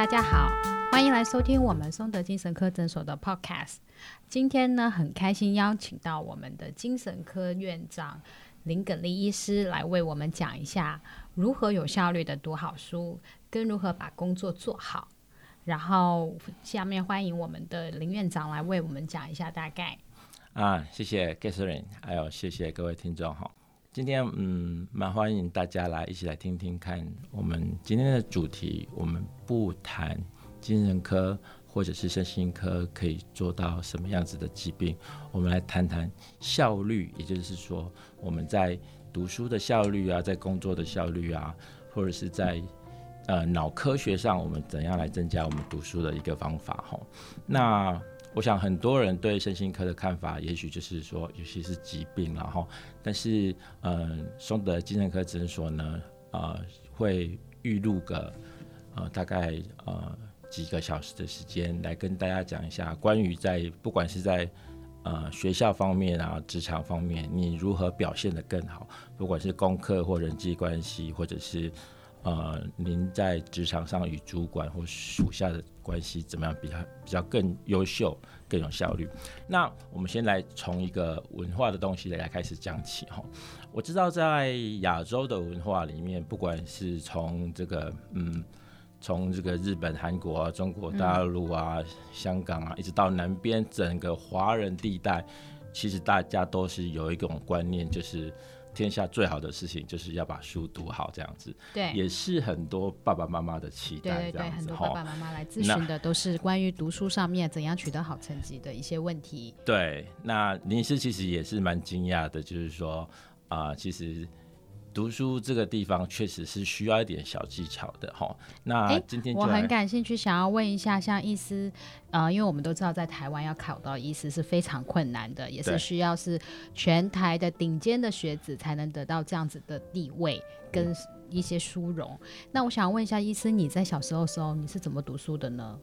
大家好，欢迎来收听我们松德精神科诊所的 Podcast。今天呢，很开心邀请到我们的精神科院长林耿立医师来为我们讲一下如何有效率的读好书，跟如何把工作做好。然后下面欢迎我们的林院长来为我们讲一下大概。啊，谢谢 Catherine，还有谢谢各位听众哈。今天嗯，蛮欢迎大家来一起来听听看。我们今天的主题，我们不谈精神科或者是身心科可以做到什么样子的疾病，我们来谈谈效率，也就是说我们在读书的效率啊，在工作的效率啊，或者是在呃脑科学上，我们怎样来增加我们读书的一个方法哈。那我想很多人对身心科的看法，也许就是说，尤其是疾病，然后，但是，嗯，松德精神科诊所呢，呃，会预录个，呃，大概呃几个小时的时间，来跟大家讲一下关于在不管是在呃学校方面啊，职场方面，你如何表现得更好，不管是功课或人际关系，或者是。呃，您在职场上与主管或属下的关系怎么样比较比较更优秀、更有效率？那我们先来从一个文化的东西来开始讲起哈。我知道在亚洲的文化里面，不管是从这个嗯，从这个日本、韩国啊、中国大陆啊、香港啊，一直到南边整个华人地带，其实大家都是有一种观念，就是。天下最好的事情就是要把书读好，这样子，对，也是很多爸爸妈妈的期待。对对对，很多爸爸妈妈来咨询的都是关于读书上面怎样取得好成绩的一些问题。对，那林医师其实也是蛮惊讶的，就是说啊、呃，其实。读书这个地方确实是需要一点小技巧的哈。那今天、欸、我很感兴趣，想要问一下，像医师，呃，因为我们都知道在台湾要考到医师是非常困难的，也是需要是全台的顶尖的学子才能得到这样子的地位跟一些殊荣。嗯、那我想问一下，医师，你在小时候的时候你是怎么读书的呢？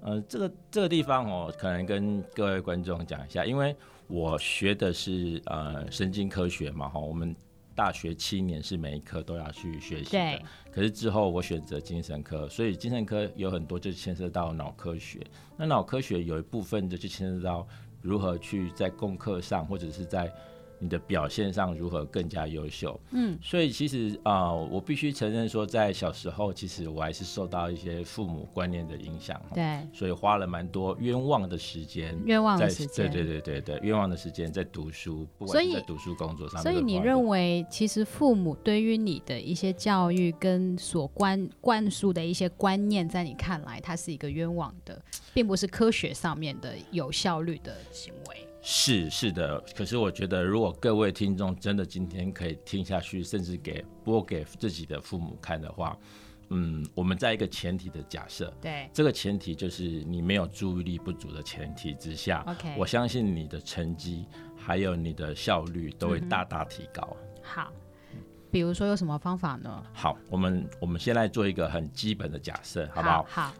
呃，这个这个地方哦，可能跟各位观众讲一下，因为我学的是呃神经科学嘛哈，我们。大学七年是每一科都要去学习的，可是之后我选择精神科，所以精神科有很多就牵涉到脑科学。那脑科学有一部分就就牵涉到如何去在功课上或者是在。你的表现上如何更加优秀？嗯，所以其实啊、呃，我必须承认说，在小时候，其实我还是受到一些父母观念的影响。对，所以花了蛮多冤枉的时间，冤枉的时间，对对对对对，冤枉的时间在读书，不管是在读书工作上。所以你认为，其实父母对于你的一些教育跟所灌灌输的一些观念，在你看来，它是一个冤枉的，并不是科学上面的有效率的行为。是是的，可是我觉得，如果各位听众真的今天可以听下去，甚至给播给自己的父母看的话，嗯，我们在一个前提的假设，对，这个前提就是你没有注意力不足的前提之下，OK，我相信你的成绩还有你的效率都会大大提高。嗯、好，比如说有什么方法呢？好，我们我们先来做一个很基本的假设，好不好？好。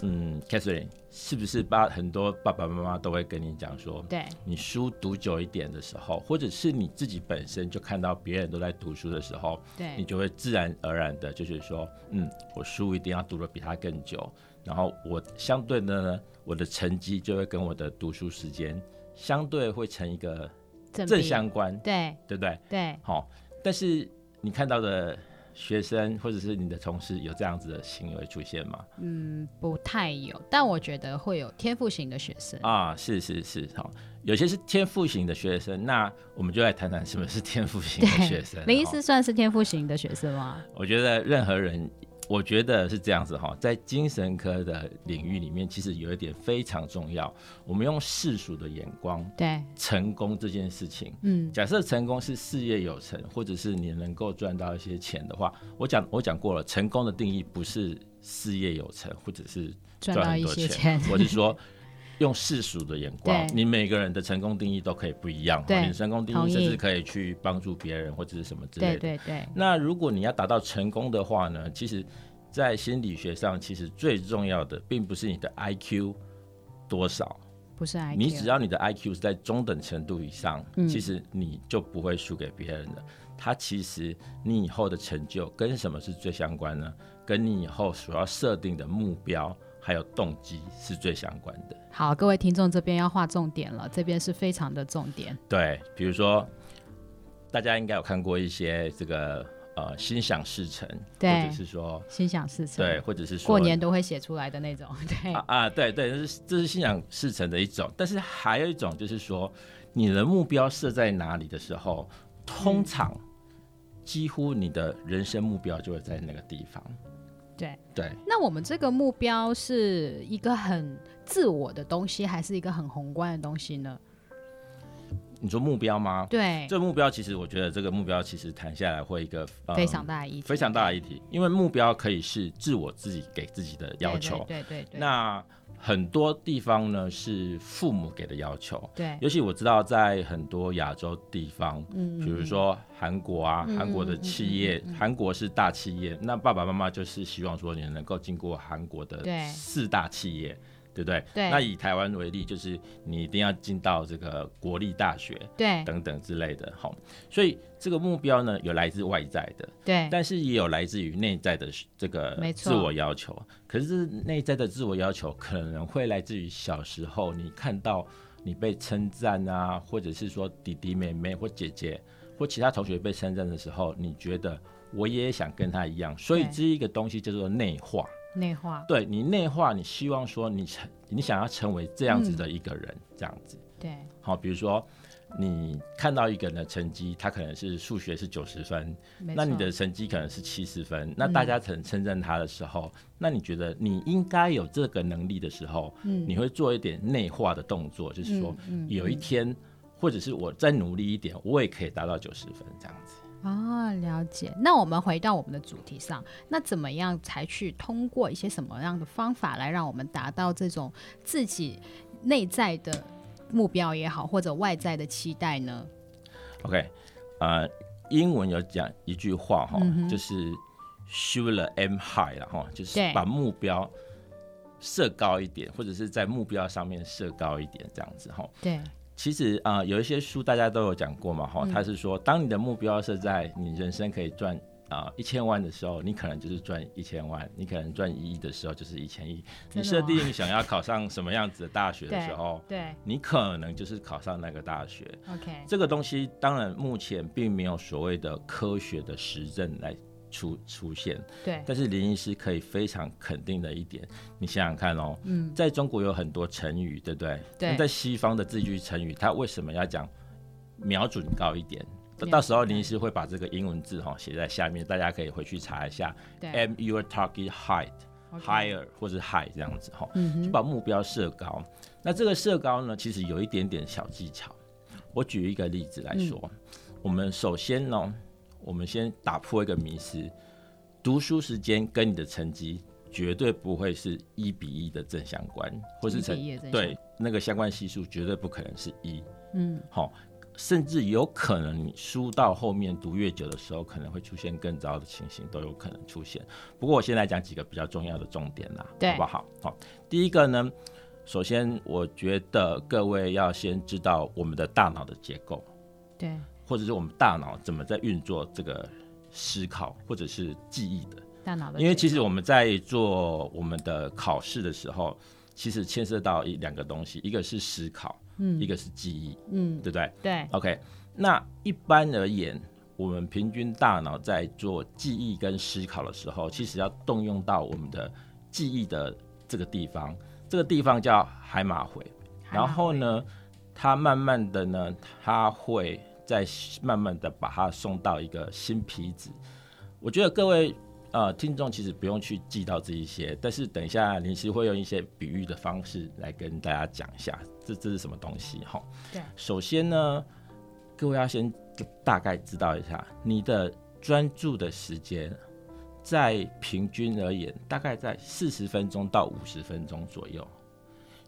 好嗯，Catherine，是不是爸很多爸爸妈妈都会跟你讲说，对，你书读久一点的时候，或者是你自己本身就看到别人都在读书的时候，对，你就会自然而然的，就是说，嗯，我书一定要读的比他更久，然后我相对的呢，我的成绩就会跟我的读书时间相对会成一个正相关，对，对不对？对，好，但是你看到的。学生或者是你的同事有这样子的行为出现吗？嗯，不太有，但我觉得会有天赋型的学生啊，是是是，好，有些是天赋型的学生，那我们就来谈谈什么是天赋型的学生。林医师算是天赋型的学生吗？我觉得任何人。我觉得是这样子哈，在精神科的领域里面，其实有一点非常重要。我们用世俗的眼光，对成功这件事情，嗯，假设成功是事业有成，或者是你能够赚到一些钱的话，我讲我讲过了，成功的定义不是事业有成，或者是赚很多钱，我是说。用世俗的眼光，你每个人的成功定义都可以不一样。对，你成功定义甚至可以去帮助别人或者是什么之类的。对对对。那如果你要达到成功的话呢？其实，在心理学上，其实最重要的并不是你的 IQ 多少，不是 IQ。你只要你的 IQ 是在中等程度以上，嗯，其实你就不会输给别人的。它其实你以后的成就跟什么是最相关呢？跟你以后所要设定的目标还有动机是最相关的。好，各位听众这边要划重点了，这边是非常的重点。对，比如说大家应该有看过一些这个。呃，心想事成，对，或者是说心想事成，对，或者是说过年都会写出来的那种，对啊，啊，对对，这是这是心想事成的一种，但是还有一种就是说，你的目标设在哪里的时候，通常几乎你的人生目标就会在那个地方。对对，那我们这个目标是一个很自我的东西，还是一个很宏观的东西呢？你说目标吗？对，这个目标其实我觉得这个目标其实谈下来会一个、呃、非常大的议题，非常大的议题，因为目标可以是自我自己给自己的要求，对对，对对对。那很多地方呢是父母给的要求，对。尤其我知道在很多亚洲地方，嗯，比如说韩国啊，韩、嗯、国的企业，韩、嗯嗯、国是大企业，那爸爸妈妈就是希望说你能够经过韩国的四大企业。对不对？对。那以台湾为例，就是你一定要进到这个国立大学，对，等等之类的。好，所以这个目标呢，有来自外在的，对，但是也有来自于内在的这个自我要求。可是内在的自我要求可能会来自于小时候你看到你被称赞啊，或者是说弟弟妹妹或姐姐或其他同学被称赞的时候，你觉得我也想跟他一样，所以这一个东西叫做内化。内化，对你内化，你希望说你成，你想要成为这样子的一个人，嗯、这样子。对，好，比如说你看到一个人的成绩，他可能是数学是九十分，那你的成绩可能是七十分，那大家曾称赞他的时候、嗯，那你觉得你应该有这个能力的时候，嗯、你会做一点内化的动作，就是说，有一天、或者是我再努力一点，我也可以达到九十分这样子。哦，了解。那我们回到我们的主题上，那怎么样才去通过一些什么样的方法来让我们达到这种自己内在的目标也好，或者外在的期待呢？OK，呃，英文有讲一句话哈、嗯，就是 shoot the aim high 了哈，就是把目标设高一点，或者是在目标上面设高一点，这样子哈。对。其实啊、呃，有一些书大家都有讲过嘛，哈，他是说，当你的目标是在你人生可以赚啊一千万的时候，你可能就是赚一千万；你可能赚一亿的时候，就是一千亿。你设定想要考上什么样子的大学的时候，对，对你可能就是考上那个大学。OK，这个东西当然目前并没有所谓的科学的实证来。出出现，对，但是林医师可以非常肯定的一点，你想想看哦，嗯，在中国有很多成语，对不对？对。那在西方的这句成语，他为什么要讲瞄准高一点？到时候林医师会把这个英文字哈写在下面，大家可以回去查一下。对。Aim your target height higher，okay，或者 high 这样子哈，嗯，就把目标设高。那这个设高呢，其实有一点点小技巧。我举一个例子来说，嗯，我们首先呢。我们先打破一个迷思，读书时间跟你的成绩绝对不会是一比一的正相关，或是成对那个相关系数绝对不可能是一。嗯，好，甚至有可能你书到后面读越久的时候，可能会出现更糟的情形，都有可能出现。不过我先来讲几个比较重要的重点啦，好不好？好，第一个呢，首先我觉得各位要先知道我们的大脑的结构。对。或者是我们大脑怎么在运作这个思考或者是记忆的大脑的，因为其实我们在做我们的考试的时候，其实牵涉到一两个东西，一个是思考，嗯，一个是记忆，嗯，对不对？对。OK，那一般而言，我们平均大脑在做记忆跟思考的时候，其实要动用到我们的记忆的这个地方，这个地方叫海马回，然后呢，它慢慢的呢，它会。再慢慢的把它送到一个新皮子，我觉得各位呃听众其实不用去记到这一些，但是等一下林夕会用一些比喻的方式来跟大家讲一下，这这是什么东西哈？对，首先呢，各位要先大概知道一下，你的专注的时间在平均而言，大概在四十分钟到五十分钟左右。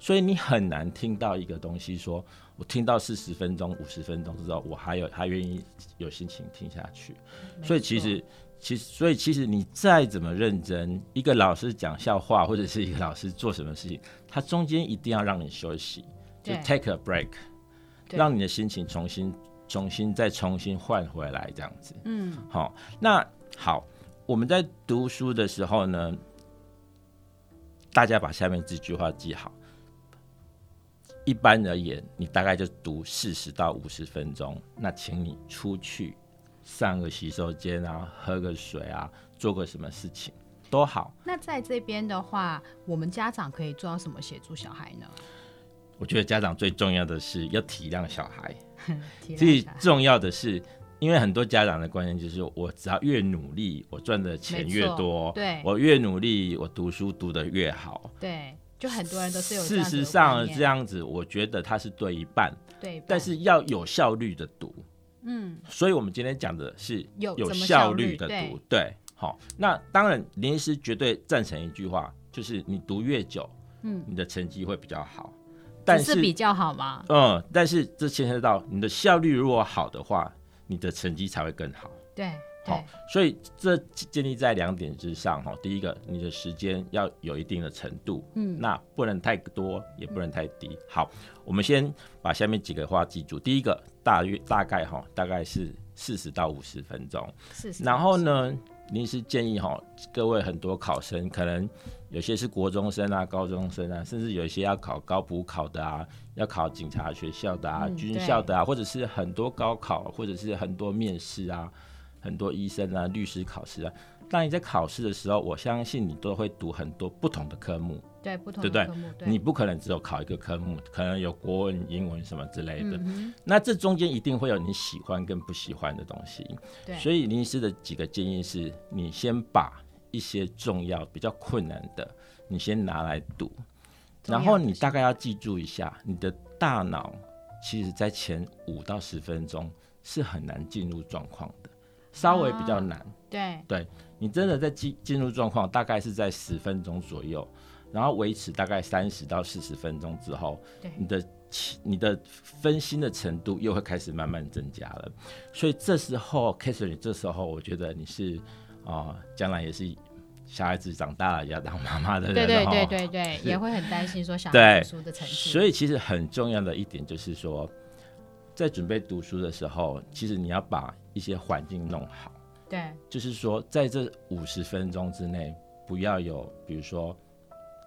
所以你很难听到一个东西说，说我听到四十分钟、五十分钟之后，我还有还愿意有心情听下去。所以其实，其实，所以其实你再怎么认真，一个老师讲笑话，或者是一个老师做什么事情，他中间一定要让你休息，就 take a break，让你的心情重新、重新再重新换回来，这样子。嗯，好，那好，我们在读书的时候呢，大家把下面这句话记好。一般而言，你大概就读四十到五十分钟。那请你出去上个洗手间啊，喝个水啊，做个什么事情都好。那在这边的话，我们家长可以做到什么协助小孩呢？我觉得家长最重要的是要体谅小孩。最重要的是，因为很多家长的观念就是，我只要越努力，我赚的钱越多。对，我越努力，我读书读得越好。对。就很多人都是有。事实上这样子，我觉得它是对一半。对。但是要有效率的读。嗯。所以我们今天讲的是有效率的读。对。好，那当然林医师绝对赞成一句话，就是你读越久，嗯，你的成绩会比较好。但是，是比较好吗？嗯，但是这牵涉到你的效率如果好的话，你的成绩才会更好。对。好，所以这建立在两点之上哈。第一个，你的时间要有一定的程度，嗯，那不能太多，也不能太低。好，我们先把下面几个话记住。第一个，大约大概哈，大概是四十到五十分钟。是。然后呢，您是建议哈，各位很多考生，可能有些是国中生啊、高中生啊，甚至有一些要考高补考的啊，要考警察学校的啊、嗯、军校的啊，或者是很多高考，或者是很多面试啊。很多医生啊、律师考试啊，当你在考试的时候，我相信你都会读很多不同的科目，对，不同的科目，对，你不可能只有考一个科目，可能有国文、英文什么之类的。嗯、那这中间一定会有你喜欢跟不喜欢的东西。对，所以林医师的几个建议是：你先把一些重要、比较困难的，你先拿来读，然后你大概要记住一下，你的大脑其实在前五到十分钟是很难进入状况的。稍微比较难，啊、对对，你真的在进进入状况，大概是在十分钟左右，然后维持大概三十到四十分钟之后，对，你的你的分心的程度又会开始慢慢增加了。所以这时候，Catherine，这时候我觉得你是啊，将、呃、来也是小孩子长大了要当妈妈的人，对对对对对，也会很担心说小孩读书的成绩。所以其实很重要的一点就是说。在准备读书的时候，其实你要把一些环境弄好。对，就是说，在这五十分钟之内，不要有，比如说，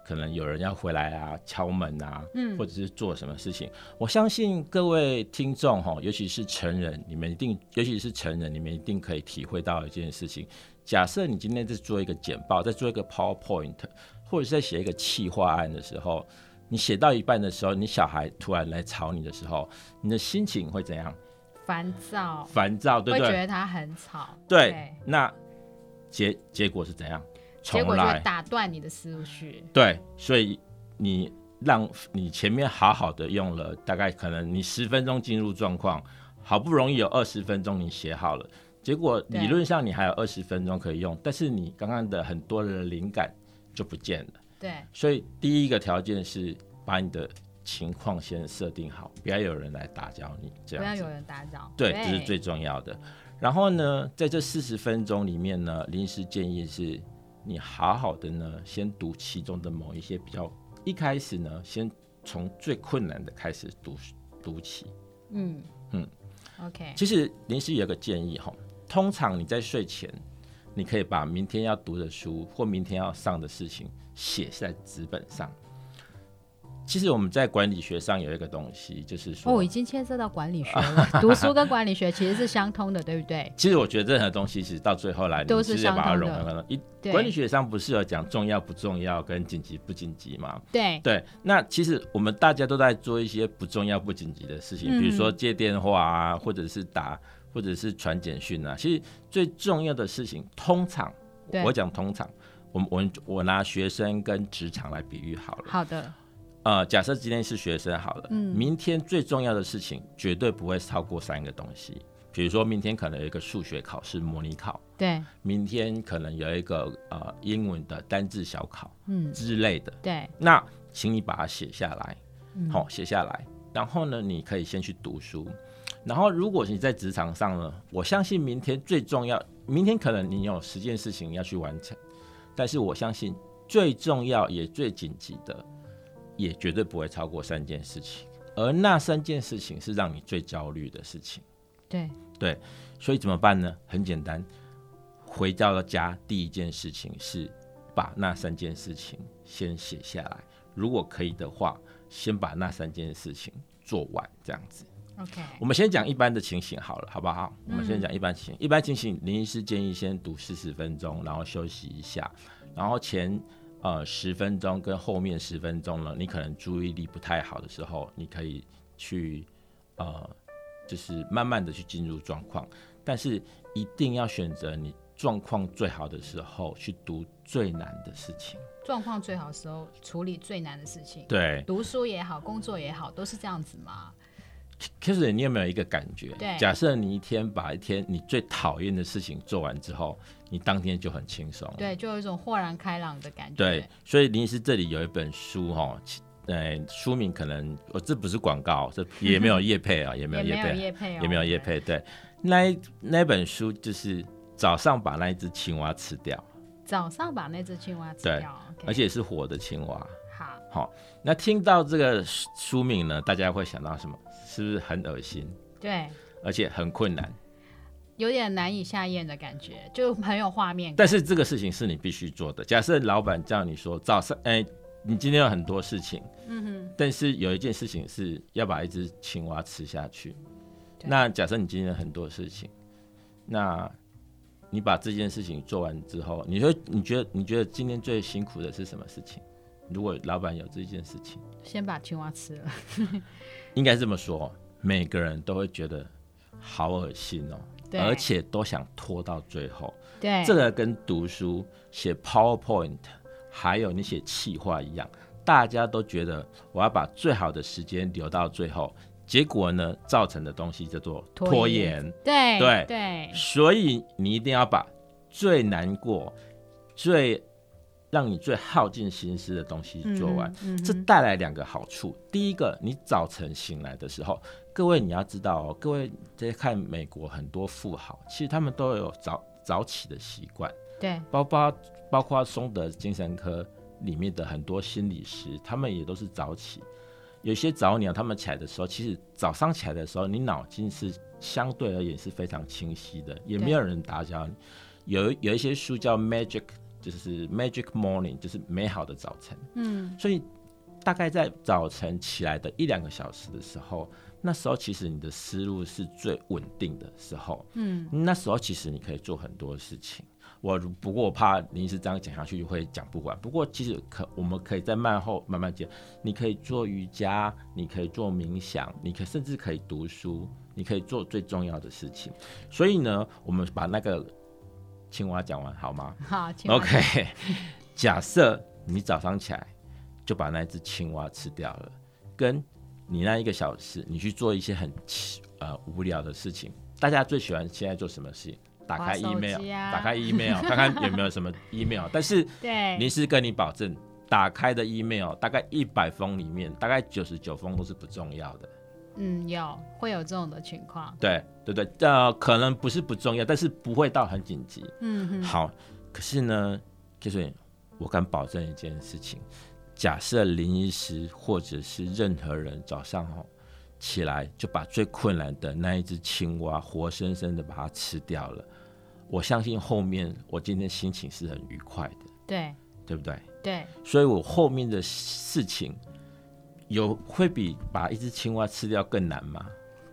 可能有人要回来啊，敲门啊，嗯，或者是做什么事情。我相信各位听众哈，尤其是成人，你们一定，尤其是成人，你们一定可以体会到一件事情。假设你今天在做一个简报，在做一个 PowerPoint，或者是在写一个企划案的时候。你写到一半的时候，你小孩突然来吵你的时候，你的心情会怎样？烦躁。烦躁，对不对？会觉得他很吵。对。对，那结结果是怎样？结果就会打断你的思绪。对，所以你让你前面好好的用了大概可能你十分钟进入状况，好不容易有二十分钟你写好了，结果理论上你还有二十分钟可以用，但是你刚刚的很多的灵感就不见了。对，所以第一个条件是把你的情况先设定好，不要有人来打搅你，这样子。不要有人打扰。对，这是最重要的。然后呢，在这四十分钟里面呢，临时建议是，你好好的呢，先读其中的某一些比较，一开始呢，先从最困难的开始读读起。嗯嗯，OK。其实临时有个建议哈，通常你在睡前，你可以把明天要读的书或明天要上的事情。写在纸本上。其实我们在管理学上有一个东西，就是说，哦，已经牵涉到管理学了。读书跟管理学其实是相通的，对不对？其实我觉得任何东西其实到最后来，都是相通的。一管理学上不是有讲重要不重要跟紧急不紧急吗？对对。那其实我们大家都在做一些不重要不紧急的事情，嗯、比如说接电话啊，或者是打，或者是传简讯啊。其实最重要的事情，通常我讲通常。我我我拿学生跟职场来比喻好了。好的。呃，假设今天是学生好了，嗯，明天最重要的事情绝对不会超过三个东西。比如说明天可能有一个数学考试模拟考，对。明天可能有一个呃英文的单字小考，嗯之类的，对。那请你把它写下来，好，写下来。然后呢，你可以先去读书。然后如果你在职场上呢，我相信明天最重要，明天可能你有十件事情要去完成。但是我相信最重要也最紧急的，也绝对不会超过三件事情，而那三件事情是让你最焦虑的事情。对对，所以怎么办呢？很简单，回到了家第一件事情是把那三件事情先写下来，如果可以的话，先把那三件事情做完，这样子。OK，我们先讲一般的情形好了，好不好？嗯、我们先讲一般情形，一般情形，林医师建议先读四十分钟，然后休息一下，然后前呃十分钟跟后面十分钟呢，你可能注意力不太好的时候，你可以去呃，就是慢慢的去进入状况，但是一定要选择你状况最好的时候去读最难的事情。状况最好的时候处理最难的事情，对，读书也好，工作也好，都是这样子吗？其实你有没有一个感觉？对，假设你一天把一天你最讨厌的事情做完之后，你当天就很轻松。对，就有一种豁然开朗的感觉。对，所以林医师这里有一本书哈，呃，书名可能我这不是广告，这也没有叶配啊，也没有叶配，也没有叶配。对，那那本书就是早上把那一只青蛙吃掉。早上把那只青蛙吃掉，而且是活的青蛙。好，好，那听到这个书名呢，大家会想到什么？是不是很恶心？对，而且很困难，有点难以下咽的感觉，就很有画面感。但是这个事情是你必须做的。假设老板叫你说早上，哎、欸，你今天有很多事情，嗯哼，但是有一件事情是要把一只青蛙吃下去。那假设你今天有很多事情，那你把这件事情做完之后，你说你觉得你觉得今天最辛苦的是什么事情？如果老板有这件事情，先把青蛙吃了。应该这么说，每个人都会觉得好恶心哦，而且都想拖到最后。对，这个跟读书、写 PowerPoint，还有你写企划一样，大家都觉得我要把最好的时间留到最后，结果呢，造成的东西叫做拖延。对对对，所以你一定要把最难过、最让你最耗尽心思的东西做完，嗯嗯、这带来两个好处。第一个，你早晨醒来的时候，各位你要知道哦，各位在看美国很多富豪，其实他们都有早早起的习惯。对，包括包括松德精神科里面的很多心理师，他们也都是早起。有些早鸟，他们起来的时候，其实早上起来的时候，你脑筋是相对而言是非常清晰的，也没有人打搅你。有有一些书叫 Magic。就是 Magic Morning，就是美好的早晨。嗯，所以大概在早晨起来的一两个小时的时候，那时候其实你的思路是最稳定的时候。嗯，那时候其实你可以做很多事情。我不过我怕临时这样讲下去就会讲不完。不过其实可我们可以在慢后慢慢讲。你可以做瑜伽，你可以做冥想，你可以甚至可以读书，你可以做最重要的事情。所以呢，我们把那个。青蛙讲完好吗？好，OK。假设你早上起来就把那只青蛙吃掉了，跟你那一个小时，你去做一些很呃无聊的事情。大家最喜欢现在做什么事情？打开 email，、啊、打开 email，看看有没有什么 email。但是，对，临时跟你保证，打开的 email 大概一百封里面，大概九十九封都是不重要的。嗯，有会有这种的情况，对对对，呃，可能不是不重要，但是不会到很紧急。嗯哼，好，可是呢，就是我敢保证一件事情，假设林医师或者是任何人早上吼起来就把最困难的那一只青蛙活生生的把它吃掉了，我相信后面我今天心情是很愉快的，对，对不对？对，所以我后面的事情。有会比把一只青蛙吃掉更难吗？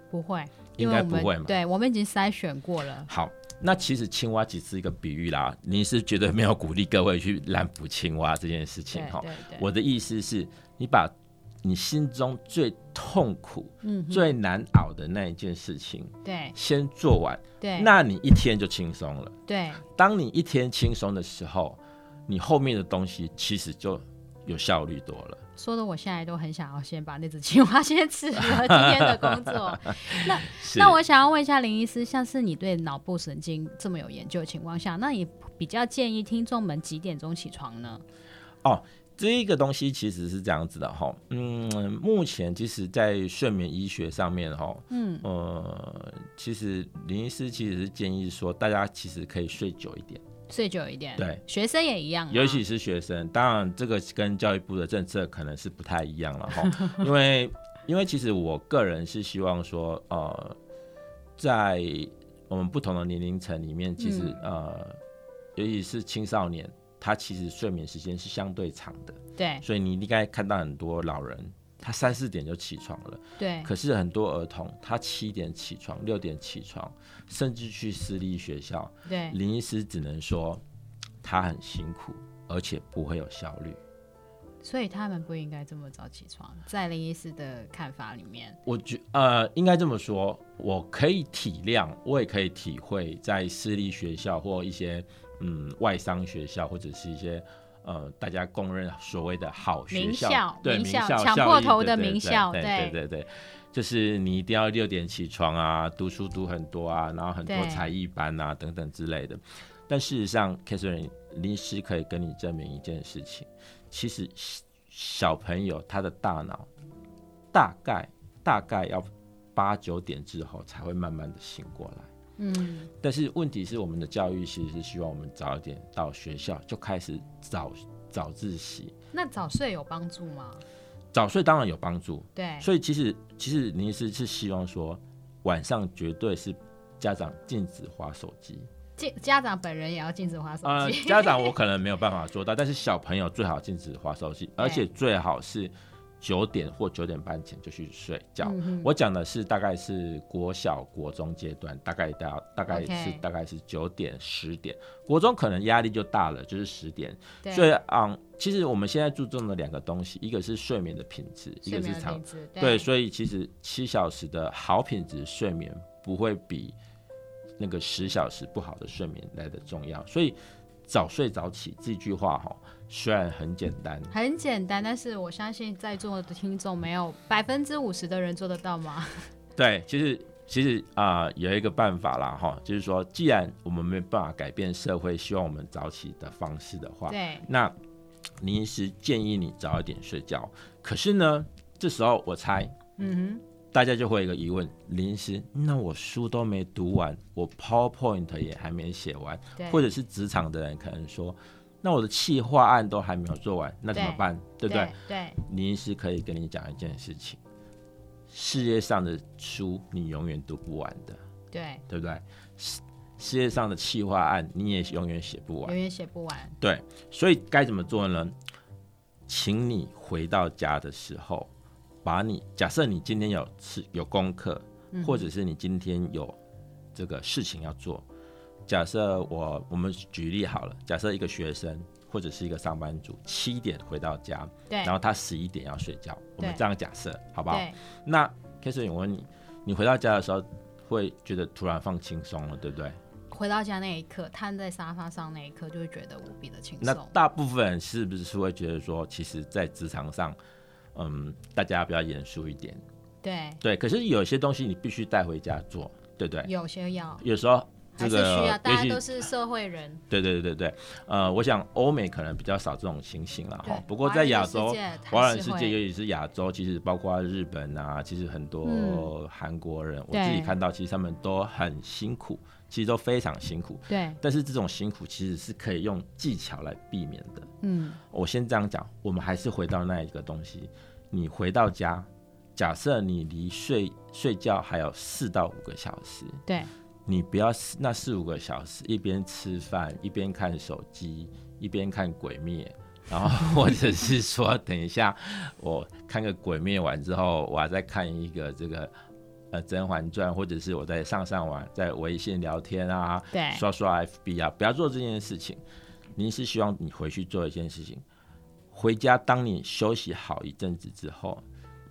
不会，应该不会嘛。对，我们已经筛选过了。好，那其实青蛙只是一个比喻啦。你是绝对没有鼓励各位去滥捕青蛙这件事情哈。我的意思是你把你心中最痛苦、嗯、最难熬的那一件事情，对，先做完，对，那你一天就轻松了。对，当你一天轻松的时候，你后面的东西其实就有效率多了。说的我现在都很想要先把那只青蛙 先吃了。今天的工作，那那我想要问一下林医师，像是你对脑部神经这么有研究的情况下，那你比较建议听众们几点钟起床呢？哦，这个东西其实是这样子的哈，嗯，目前其实，在睡眠医学上面哈，嗯呃，其实林医师其实是建议说，大家其实可以睡久一点。睡久一点，对，学生也一样，尤其是学生。当然，这个跟教育部的政策可能是不太一样了哈。因为，因为其实我个人是希望说，呃，在我们不同的年龄层里面，其实、嗯、呃，尤其是青少年，他其实睡眠时间是相对长的。对，所以你应该看到很多老人，他三四点就起床了。对，可是很多儿童，他七点起床，六点起床，甚至去私立学校。对，林医师只能说他很辛苦，而且不会有效率。所以他们不应该这么早起床，在林医师的看法里面，我觉呃应该这么说，我可以体谅，我也可以体会，在私立学校或一些嗯外商学校，或者是一些呃大家公认所谓的好学校，名校对名校抢破头的名校，对对对就是你一定要六点起床啊，读书读很多啊，然后很多才艺班啊等等之类的。但事实上，Catherine 林医师可以跟你证明一件事情。其实小朋友他的大脑大概大概要八九点之后才会慢慢的醒过来，嗯，但是问题是我们的教育其实是希望我们早一点到学校就开始早早自习。那早睡有帮助吗？早睡当然有帮助，对，所以其实其实林医师是希望说晚上绝对是家长禁止划手机。家长本人也要禁止划手机。呃，家长我可能没有办法做到，但是小朋友最好禁止划手机，而且最好是九点或九点半前就去睡觉。嗯、我讲的是大概是国小、国中阶段，大概到大概是.大概是九点、十点。国中可能压力就大了，就是十点。所以，嗯，其实我们现在注重的两个东西，一个是睡眠的品质，一个是长。对，对，所以其实七小时的好品质睡眠不会比。那个十小时不好的睡眠来得重要，所以早睡早起这句话哈，虽然很简单，很简单，但是我相信在座的听众没有百分之五十的人做得到吗？对，其实其实啊、呃，有一个办法啦哈，就是说，既然我们没办法改变社会希望我们早起的方式的话，对，那临时建议你早一点睡觉。可是呢，这时候我猜，嗯哼。大家就会有一个疑问：临时，那我书都没读完，我 PowerPoint 也还没写完，或者是职场的人可能说，那我的企划案都还没有做完，那怎么办？对，对不对？对，林医师可以跟你讲一件事情：世界上的书你永远读不完的，对，对不对？世世界上的企划案你也永远写不完，永远写不完。对，所以该怎么做呢？请你回到家的时候。把你假设你今天有是有功课，或者是你今天有这个事情要做。假设我我们举例好了，假设一个学生或者是一个上班族七点回到家，对，然后他十一点要睡觉，我们这样假设好不好？那 Catherine 我问你，你回到家的时候会觉得突然放轻松了，对不对？回到家那一刻，瘫在沙发上那一刻，就会觉得无比的轻松。那大部分人是不是会觉得说，其实，在职场上？嗯，大家比较严肃一点。对对，可是有些东西你必须带回家做，对不对？有些要，有时候这个还是需要，大家都是社会人。对对对对对，呃，我想欧美可能比较少这种情形了哈。不过在亚洲，华人世界尤其是亚洲，其实包括日本啊，其实很多韩国人，嗯，我自己看到，其实他们都很辛苦，其实都非常辛苦。对。但是这种辛苦其实是可以用技巧来避免的。嗯。我先这样讲，我们还是回到那一个东西。你回到家，假设你离睡睡觉还有四到五个小时，对，你不要那四五个小时一边吃饭一边看手机一边看鬼灭，然后或者是说等一下我看个鬼灭完之后，我还在看一个这个呃《甄嬛传》，或者是我在上上网在微信聊天啊，对，刷刷 FB 啊，不要做这件事情。您是希望你回去做一件事情。回家，当你休息好一阵子之后，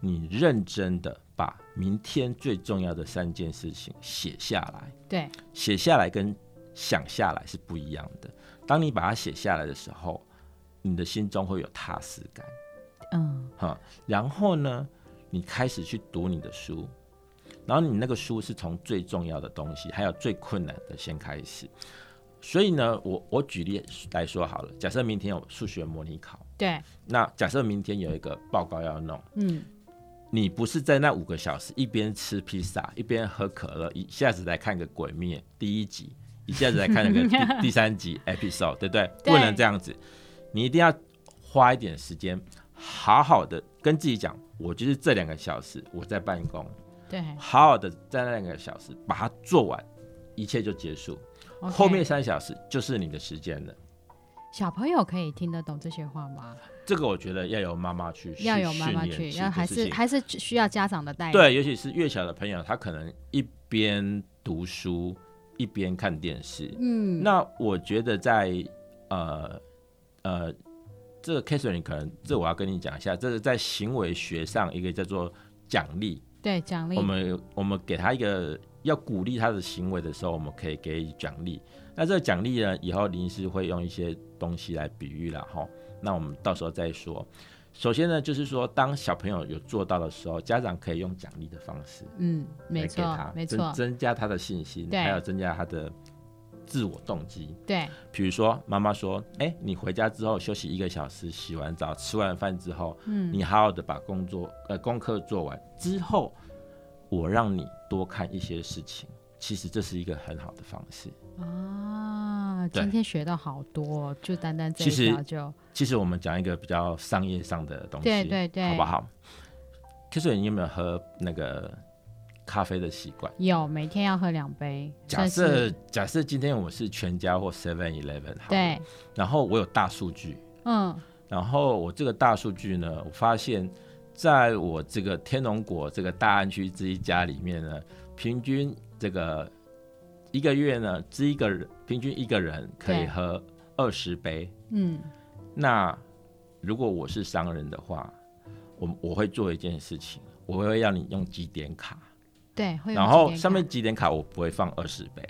你认真的把明天最重要的三件事情写下来。对，写下来跟想下来是不一样的。当你把它写下来的时候，你的心中会有踏实感。嗯，好，然后呢，你开始去读你的书，然后你那个书是从最重要的东西，还有最困难的先开始。所以呢，我我举例来说好了，假设明天有数学模拟考，对，那假设明天有一个报告要弄，嗯，你不是在那五个小时一边吃披萨一边喝可乐，一下子来看个鬼灭第一集，一下子来看那个 第第三集 episode，对不对？对？不能这样子，你一定要花一点时间，好好的跟自己讲，我就是这两个小时我在办公，对，好好的在那两个小时把它做完，一切就结束。Okay. 后面三小时就是你的时间了。小朋友可以听得懂这些话吗？这个我觉得要由妈妈去，要有妈妈去，要还是还是需要家长的带领。对，尤其是越小的朋友，他可能一边读书一边看电视。嗯，那我觉得在呃呃，这个 Catherine 可能这我要跟你讲一下，这是在行为学上一个叫做奖励。对，奖励。我们我们给他一个要鼓励他的行为的时候，我们可以给予奖励。那这个奖励呢，以后林医师会用一些东西来比喻了哈。那我们到时候再说。首先呢，就是说，当小朋友有做到的时候，家长可以用奖励的方式，嗯，没错，没错，增加他的信心，对，还有增加他的自我动机。对，比如说，妈妈说：“哎、欸，你回家之后休息一个小时，洗完澡、吃完饭之后，嗯，你好好的把工作呃功课做完之后，我让你多看一些事情。其实这是一个很好的方式。”啊，今天学到好多，就单单这一条就。其实我们讲一个比较商业上的东西，对对对，好不好？可是你有没有喝那个咖啡的习惯？有，每天要喝两杯。假设假设今天我是全家或 Seven Eleven，对。然后我有大数据，嗯，然后我这个大数据呢，我发现在我这个天龙果这个大安区这一家里面呢，平均这个。一个月呢，这一个人平均一个人可以喝二十杯。嗯，那如果我是商人的话，我我会做一件事情，我会让你用几点卡。对，然后上面几点卡我不会放二十杯，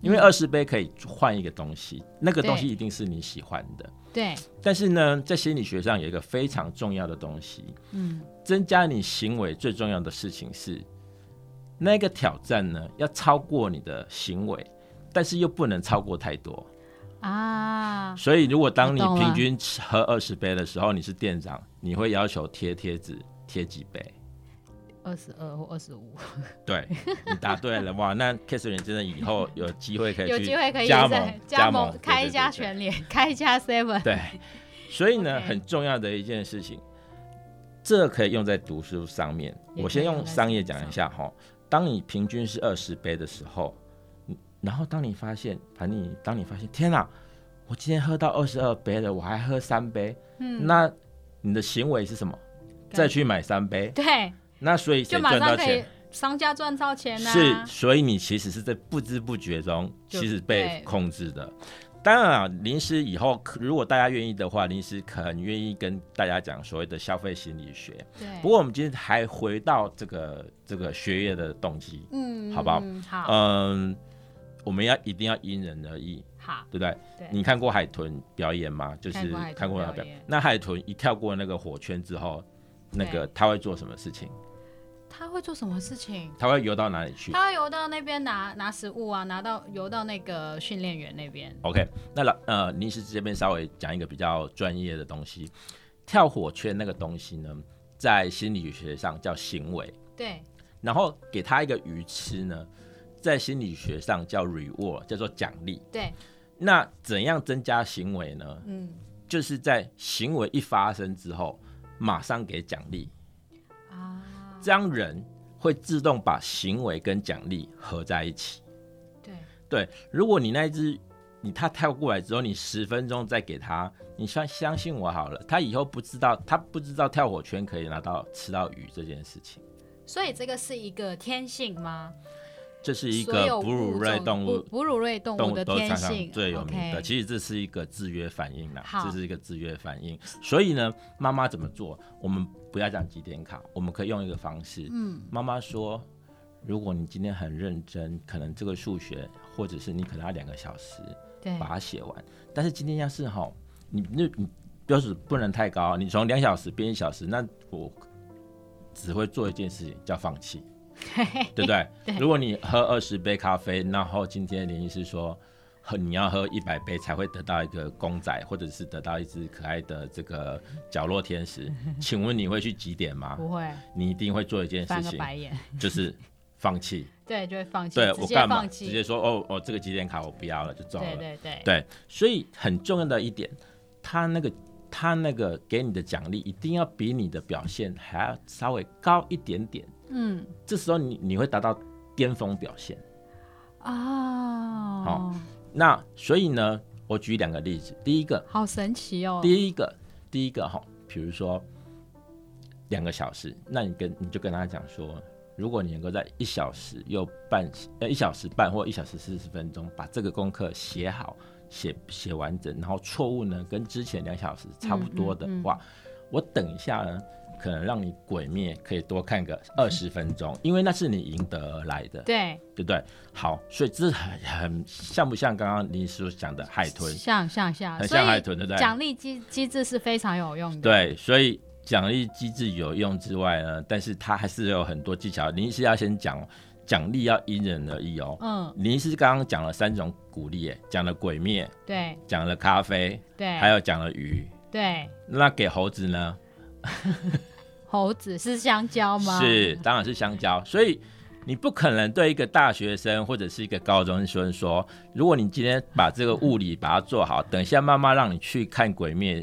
因为二十杯可以换一个东西，嗯，那个东西一定是你喜欢的。对。但是呢，在心理学上有一个非常重要的东西，嗯，增加你行为最重要的事情是。那个挑战呢，要超过你的行为，但是又不能超过太多啊。所以，如果当你平均喝二十杯的时候，你是店长，你会要求贴贴纸贴几杯？二十二或二十五？对，你答对了哇！那 k a t h e r i n e 真的以后有机会可以有机会可以加盟加盟开一家全联，开一家 Seven。对，所以呢，很重要的一件事情，这可以用在读书上面。我先用商业讲一下哈。当你平均是二十杯的时候，然后当你发现，反正你当你发现，天哪，我今天喝到二十二杯了，我还喝三杯，嗯，那你的行为是什么？再去买三杯，对，那所以就赚到钱？商家赚到钱呢？是，所以你其实是在不知不觉中，其实被控制的。当然啊，临时以后如果大家愿意的话，林师很愿意跟大家讲所谓的消费心理学。对。不过我们今天还回到这个这个学业的动机，嗯，好不好？好。嗯，我们要一定要因人而异，好，对不对？对。你看过海豚表演吗？就是看过他表演。那海豚一跳过那个火圈之后，那个他会做什么事情？他会做什么事情？他会游到哪里去？他会游到那边拿拿食物啊，拿到游到那个训练员那边。OK，那老呃，林师这边稍微讲一个比较专业的东西，跳火圈那个东西呢，在心理学上叫行为。对。然后给他一个鱼吃呢，在心理学上叫 reward，叫做奖励。对。那怎样增加行为呢？嗯，就是在行为一发生之后，马上给奖励。这样人会自动把行为跟奖励合在一起。对对，如果你那一只你他跳过来之后，你十分钟再给他，你相相信我好了，他以后不知道他不知道跳火圈可以拿到吃到鱼这件事情。所以这个是一个天性吗？这是一个哺乳类动物，哺乳类动物的天性最有名的。其实这是一个制约反应啦，这是一个制约反应。所以呢，妈妈怎么做？我们不要讲几点卡，我们可以用一个方式。嗯，妈妈说，如果你今天很认真，可能这个数学，或者是你可能要两个小时，对，把它写完。但是今天要是哈，你那你标准不能太高，你从两小时变一小时，那我只会做一件事情，叫放弃。对不对？对，如果你喝二十杯咖啡，然后今天林医师说，喝你要喝一百杯才会得到一个公仔，或者是得到一只可爱的这个角落天使，请问你会去几点吗？不会，你一定会做一件事情，就是放弃。对，就会放弃。对，我干嘛？直接说哦哦，这个几点卡我不要了，就走了。对对对。对，所以很重要的一点，他那个他那个给你的奖励一定要比你的表现还要稍微高一点点。嗯，这时候你你会达到巅峰表现啊。好、哦，那所以呢，我举两个例子，第一个好神奇哦，第一个第一个哈，比如说两个小时，那你跟你就跟他讲说，如果你能够在一小时又半呃一小时半或一小时四十分钟把这个功课写好。写写完整，然后错误呢跟之前两小时差不多的话，嗯嗯嗯、我等一下呢，可能让你鬼灭可以多看个二十分钟，因为那是你赢得而来的，对对不对？好，所以这很很像不像刚刚你所讲的海豚？像像像，很像海豚，对不对？奖励机机制是非常有用的。对，所以奖励机制有用之外呢，但是它还是有很多技巧。您是要先讲。奖励要因人而异哦。嗯，林医师刚刚讲了三种鼓励，哎，讲了鬼灭，对，讲了咖啡，对，还有讲了鱼，对。那给猴子呢？猴子是香蕉吗？是，当然是香蕉。所以你不可能对一个大学生或者是一个高中生说，如果你今天把这个物理把它做好，等一下妈妈让你去看鬼灭，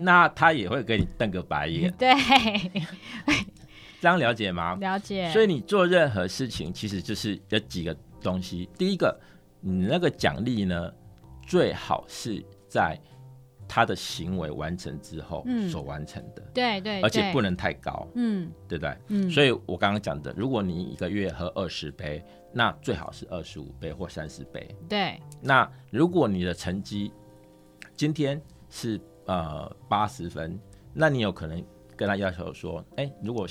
那他也会给你瞪个白眼。对。这样了解吗？了解。所以你做任何事情，其实就是有几个东西。第一个，你那个奖励呢，最好是在他的行为完成之后所完成的。嗯、对，对对。而且不能太高。嗯，对不对？嗯。所以我刚刚讲的，如果你一个月喝二十杯，那最好是二十五杯或三十杯。对。那如果你的成绩今天是呃八十分，那你有可能跟他要求说，哎，如果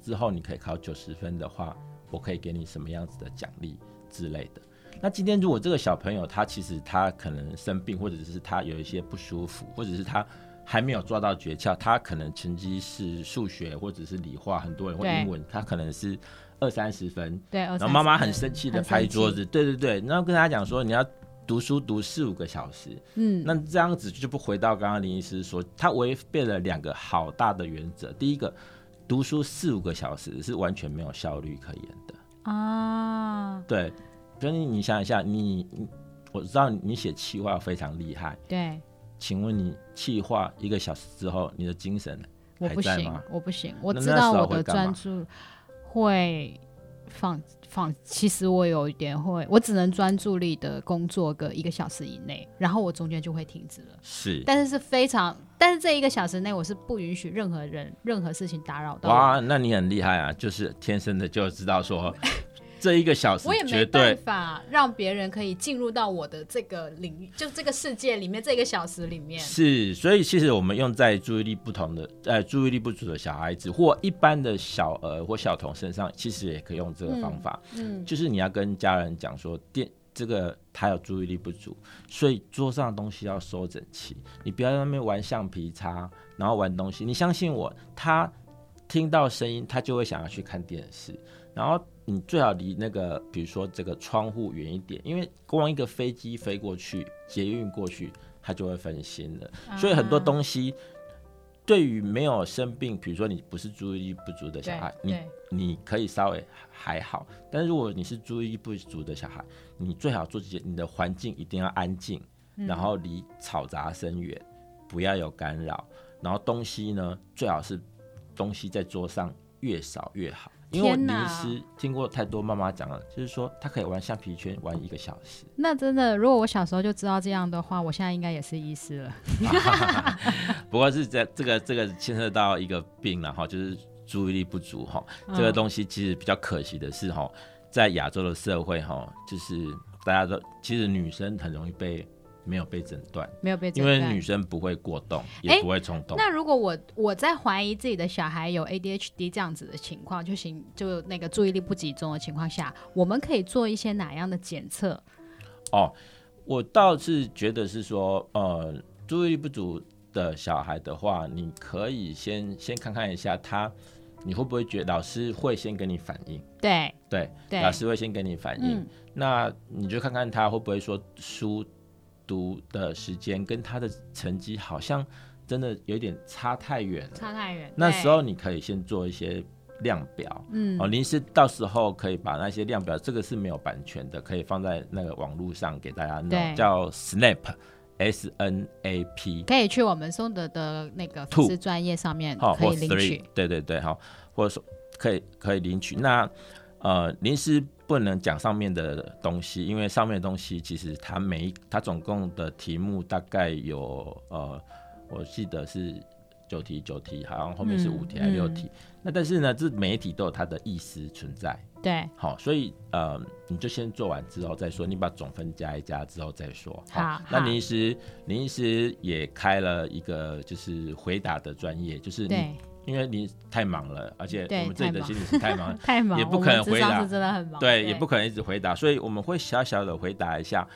之后你可以考九十分的话，我可以给你什么样子的奖励之类的。那今天如果这个小朋友他其实他可能生病，或者是他有一些不舒服，或者是他还没有抓到诀窍，他可能成绩是数学或者是理化，很多人或英文，他可能是二三十分。对，然后妈妈很生气的拍桌子，对对对，然后跟他讲说你要读书读四五个小时。嗯，那这样子就不回到刚刚林医师说，他违背了两个好大的原则，第一个。读书四五个小时是完全没有效率可言的啊！对，所以你想一下，你我知道你写气话非常厉害，对，请问你气话一个小时之后，你的精神还在吗？我不行，我不行，我知道我的专注会放放，其实我有一点会，我只能专注力的工作个一个小时以内，然后我中间就会停止了。是，但是是非常，但是这一个小时内我是不允许任何人、任何事情打扰到。哇，那你很厉害啊，就是天生的就知道说。这一个小时，我也没办法让别人可以进入到我的这个领域，就这个世界里面。这个小时里面是，所以其实我们用在注意力不同的，呃，注意力不足的小孩子或一般的小儿或小童身上，其实也可以用这个方法。嗯，嗯，就是你要跟家人讲说，电这个他有注意力不足，所以桌上的东西要收整齐。你不要在那边玩橡皮擦，然后玩东西。你相信我，他听到声音，他就会想要去看电视，然后。你最好离那个，比如说这个窗户远一点，因为光一个飞机飞过去，捷运过去，它就会分心了。啊、所以很多东西，对于没有生病，比如说你不是注意力不足的小孩，你你可以稍微还好。但是如果你是注意力不足的小孩，你最好做这些，你的环境一定要安静，嗯、然后离嘈杂声远，不要有干扰。然后东西呢，最好是东西在桌上越少越好。因为我临时听过太多妈妈讲了，就是说她可以玩橡皮圈玩一个小时。那真的，如果我小时候就知道这样的话，我现在应该也是医师了。不过是在这个这个牵涉到一个病了哈，就是注意力不足哈。这个东西其实比较可惜的是哈，在亚洲的社会哈，就是大家都其实女生很容易被。没有被诊断，没有被诊断，因为女生不会过动，也不会冲动。那如果我我在怀疑自己的小孩有 ADHD 这样子的情况，就行，就那个注意力不集中的情况下，我们可以做一些哪样的检测？哦，我倒是觉得是说，呃，注意力不足的小孩的话，你可以先先看看一下他，你会不会觉得老师会先跟你反应？对对对，老师会先跟你反应，嗯、那你就看看他会不会说书。读的时间跟他的成绩好像真的有点差太远了，差太远。那时候你可以先做一些量表，嗯，哦，临时到时候可以把那些量表，这个是没有版权的，可以放在那个网络上给大家弄，叫 Snap，S N A P，可以去我们松德的那个粉丝专业上面可以领取，对对对，好，或者说可以可以领取。那呃，临时不能讲上面的东西，因为上面的东西其实它每一它总共的题目大概有呃，我记得是九题九题，好像后面是五题还是六题。嗯嗯、那但是呢，这每一题都有它的意思存在。对，好，所以呃，你就先做完之后再说，你把总分加一加之后再说。好，好那林医师，林医师也开了一个就是回答的专业，就是你。因为你太忙了，而且我们这里的心理是太忙，太忙，也不可能回答，真的很忙，对，也不可能一直回答，所以我们会小小的回答一下，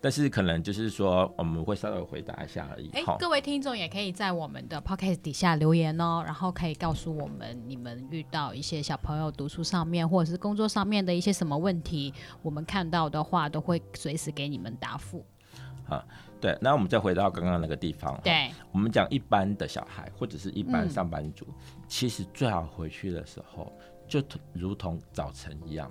但是可能就是说我们会稍微回答一下而已。哎，各位听众也可以在我们的 podcast 底下留言哦，然后可以告诉我们你们遇到一些小朋友读书上面或者是工作上面的一些什么问题，我们看到的话都会随时给你们答复。好。对，那我们再回到刚刚那个地方。对，我们讲一般的小孩或者是一般上班族，嗯、其实最好回去的时候，就如同早晨一样，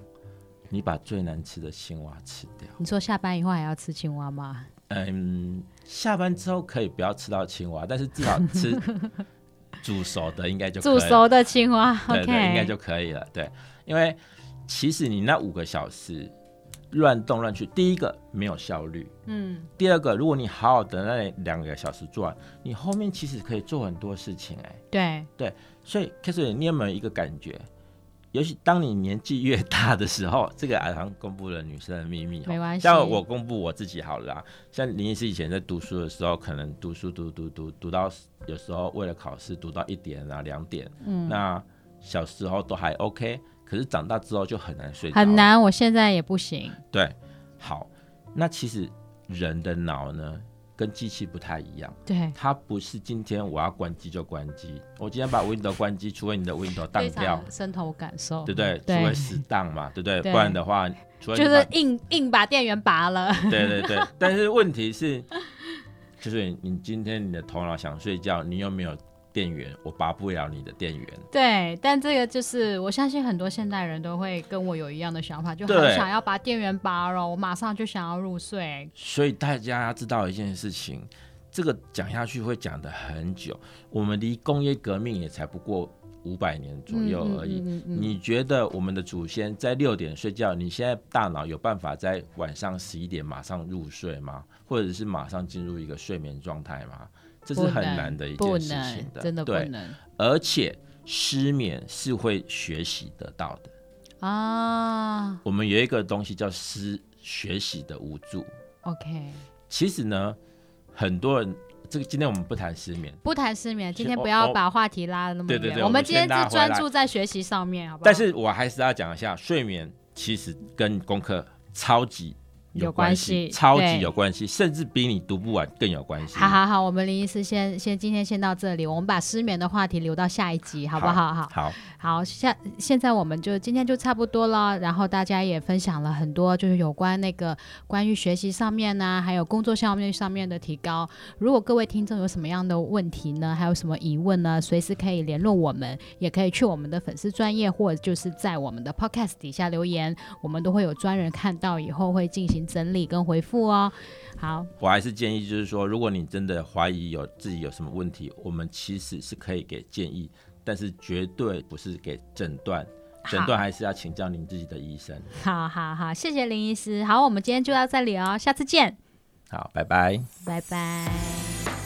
你把最难吃的青蛙吃掉。你说下班以后还要吃青蛙吗？嗯，下班之后可以不要吃到青蛙，但是至少吃 煮熟的应该就可以了。煮熟的青蛙，对对应该就可以了。对，因为其实你那五个小时。乱动乱去，第一个没有效率，嗯，第二个，如果你好好的那两个小时做完，你后面其实可以做很多事情，哎，对。对，所以 Catherine，你有没有一个感觉？尤其当你年纪越大的时候，这个好像公布了女生的秘密，没关系，像我公布我自己好了啦，像林医师以前在读书的时候，可能读书读读读读到有时候为了考试读到一点啊两点，嗯，那小时候都还 OK。可是长大之后就很难睡觉，很难。我现在也不行。对，好，那其实人的脑呢，跟机器不太一样。对，它不是今天我要关机就关机。我今天把 Windows 关机，除非你的 Windows 当掉，深头感受，对不对？对，除非死当嘛，对不对？对，不然的话，就是硬硬把电源拔了。对对对，但是问题是，就是你今天你的头脑想睡觉，你有没有？电源，我拔不了你的电源。对，但这个就是我相信很多现代人都会跟我有一样的想法，就很想要把电源拔了，我马上就想要入睡。所以大家要知道一件事情，这个讲下去会讲的很久。我们离工业革命也才不过五百年左右而已。嗯嗯嗯嗯、你觉得我们的祖先在六点睡觉，你现在大脑有办法在晚上十一点马上入睡吗？或者是马上进入一个睡眠状态吗？这是很难的一件事情的，真的不能。而且失眠是会学习得到的啊。我们有一个东西叫失学习的无助。OK。其实呢，很多人这个今天我们不谈失眠，不谈失眠。今天不要把话题拉的那么远。对对对。我们今天是专注在学习上面，好不好？但是我还是要讲一下，睡眠其实跟功课超级。有关系，超级有关系，甚至比你读不完更有关系。好好好，我们林医师先先今天先到这里，我们把失眠的话题留到下一集，好不好？好，好，好，下现在我们就今天就差不多了。然后大家也分享了很多，就是有关那个关于学习上面呢、啊，还有工作上面上面的提高。如果各位听众有什么样的问题呢，还有什么疑问呢，随时可以联络我们，也可以去我们的粉丝专业，或者就是在我们的 Podcast 底下留言，我们都会有专人看到以后会进行。整理跟回复哦，好，我还是建议，就是说，如果你真的怀疑有自己有什么问题，我们其实是可以给建议，但是绝对不是给诊断，诊断还是要请教您自己的医生。好好好，谢谢林医师，好，我们今天就到这里哦，下次见。好，拜拜，拜拜。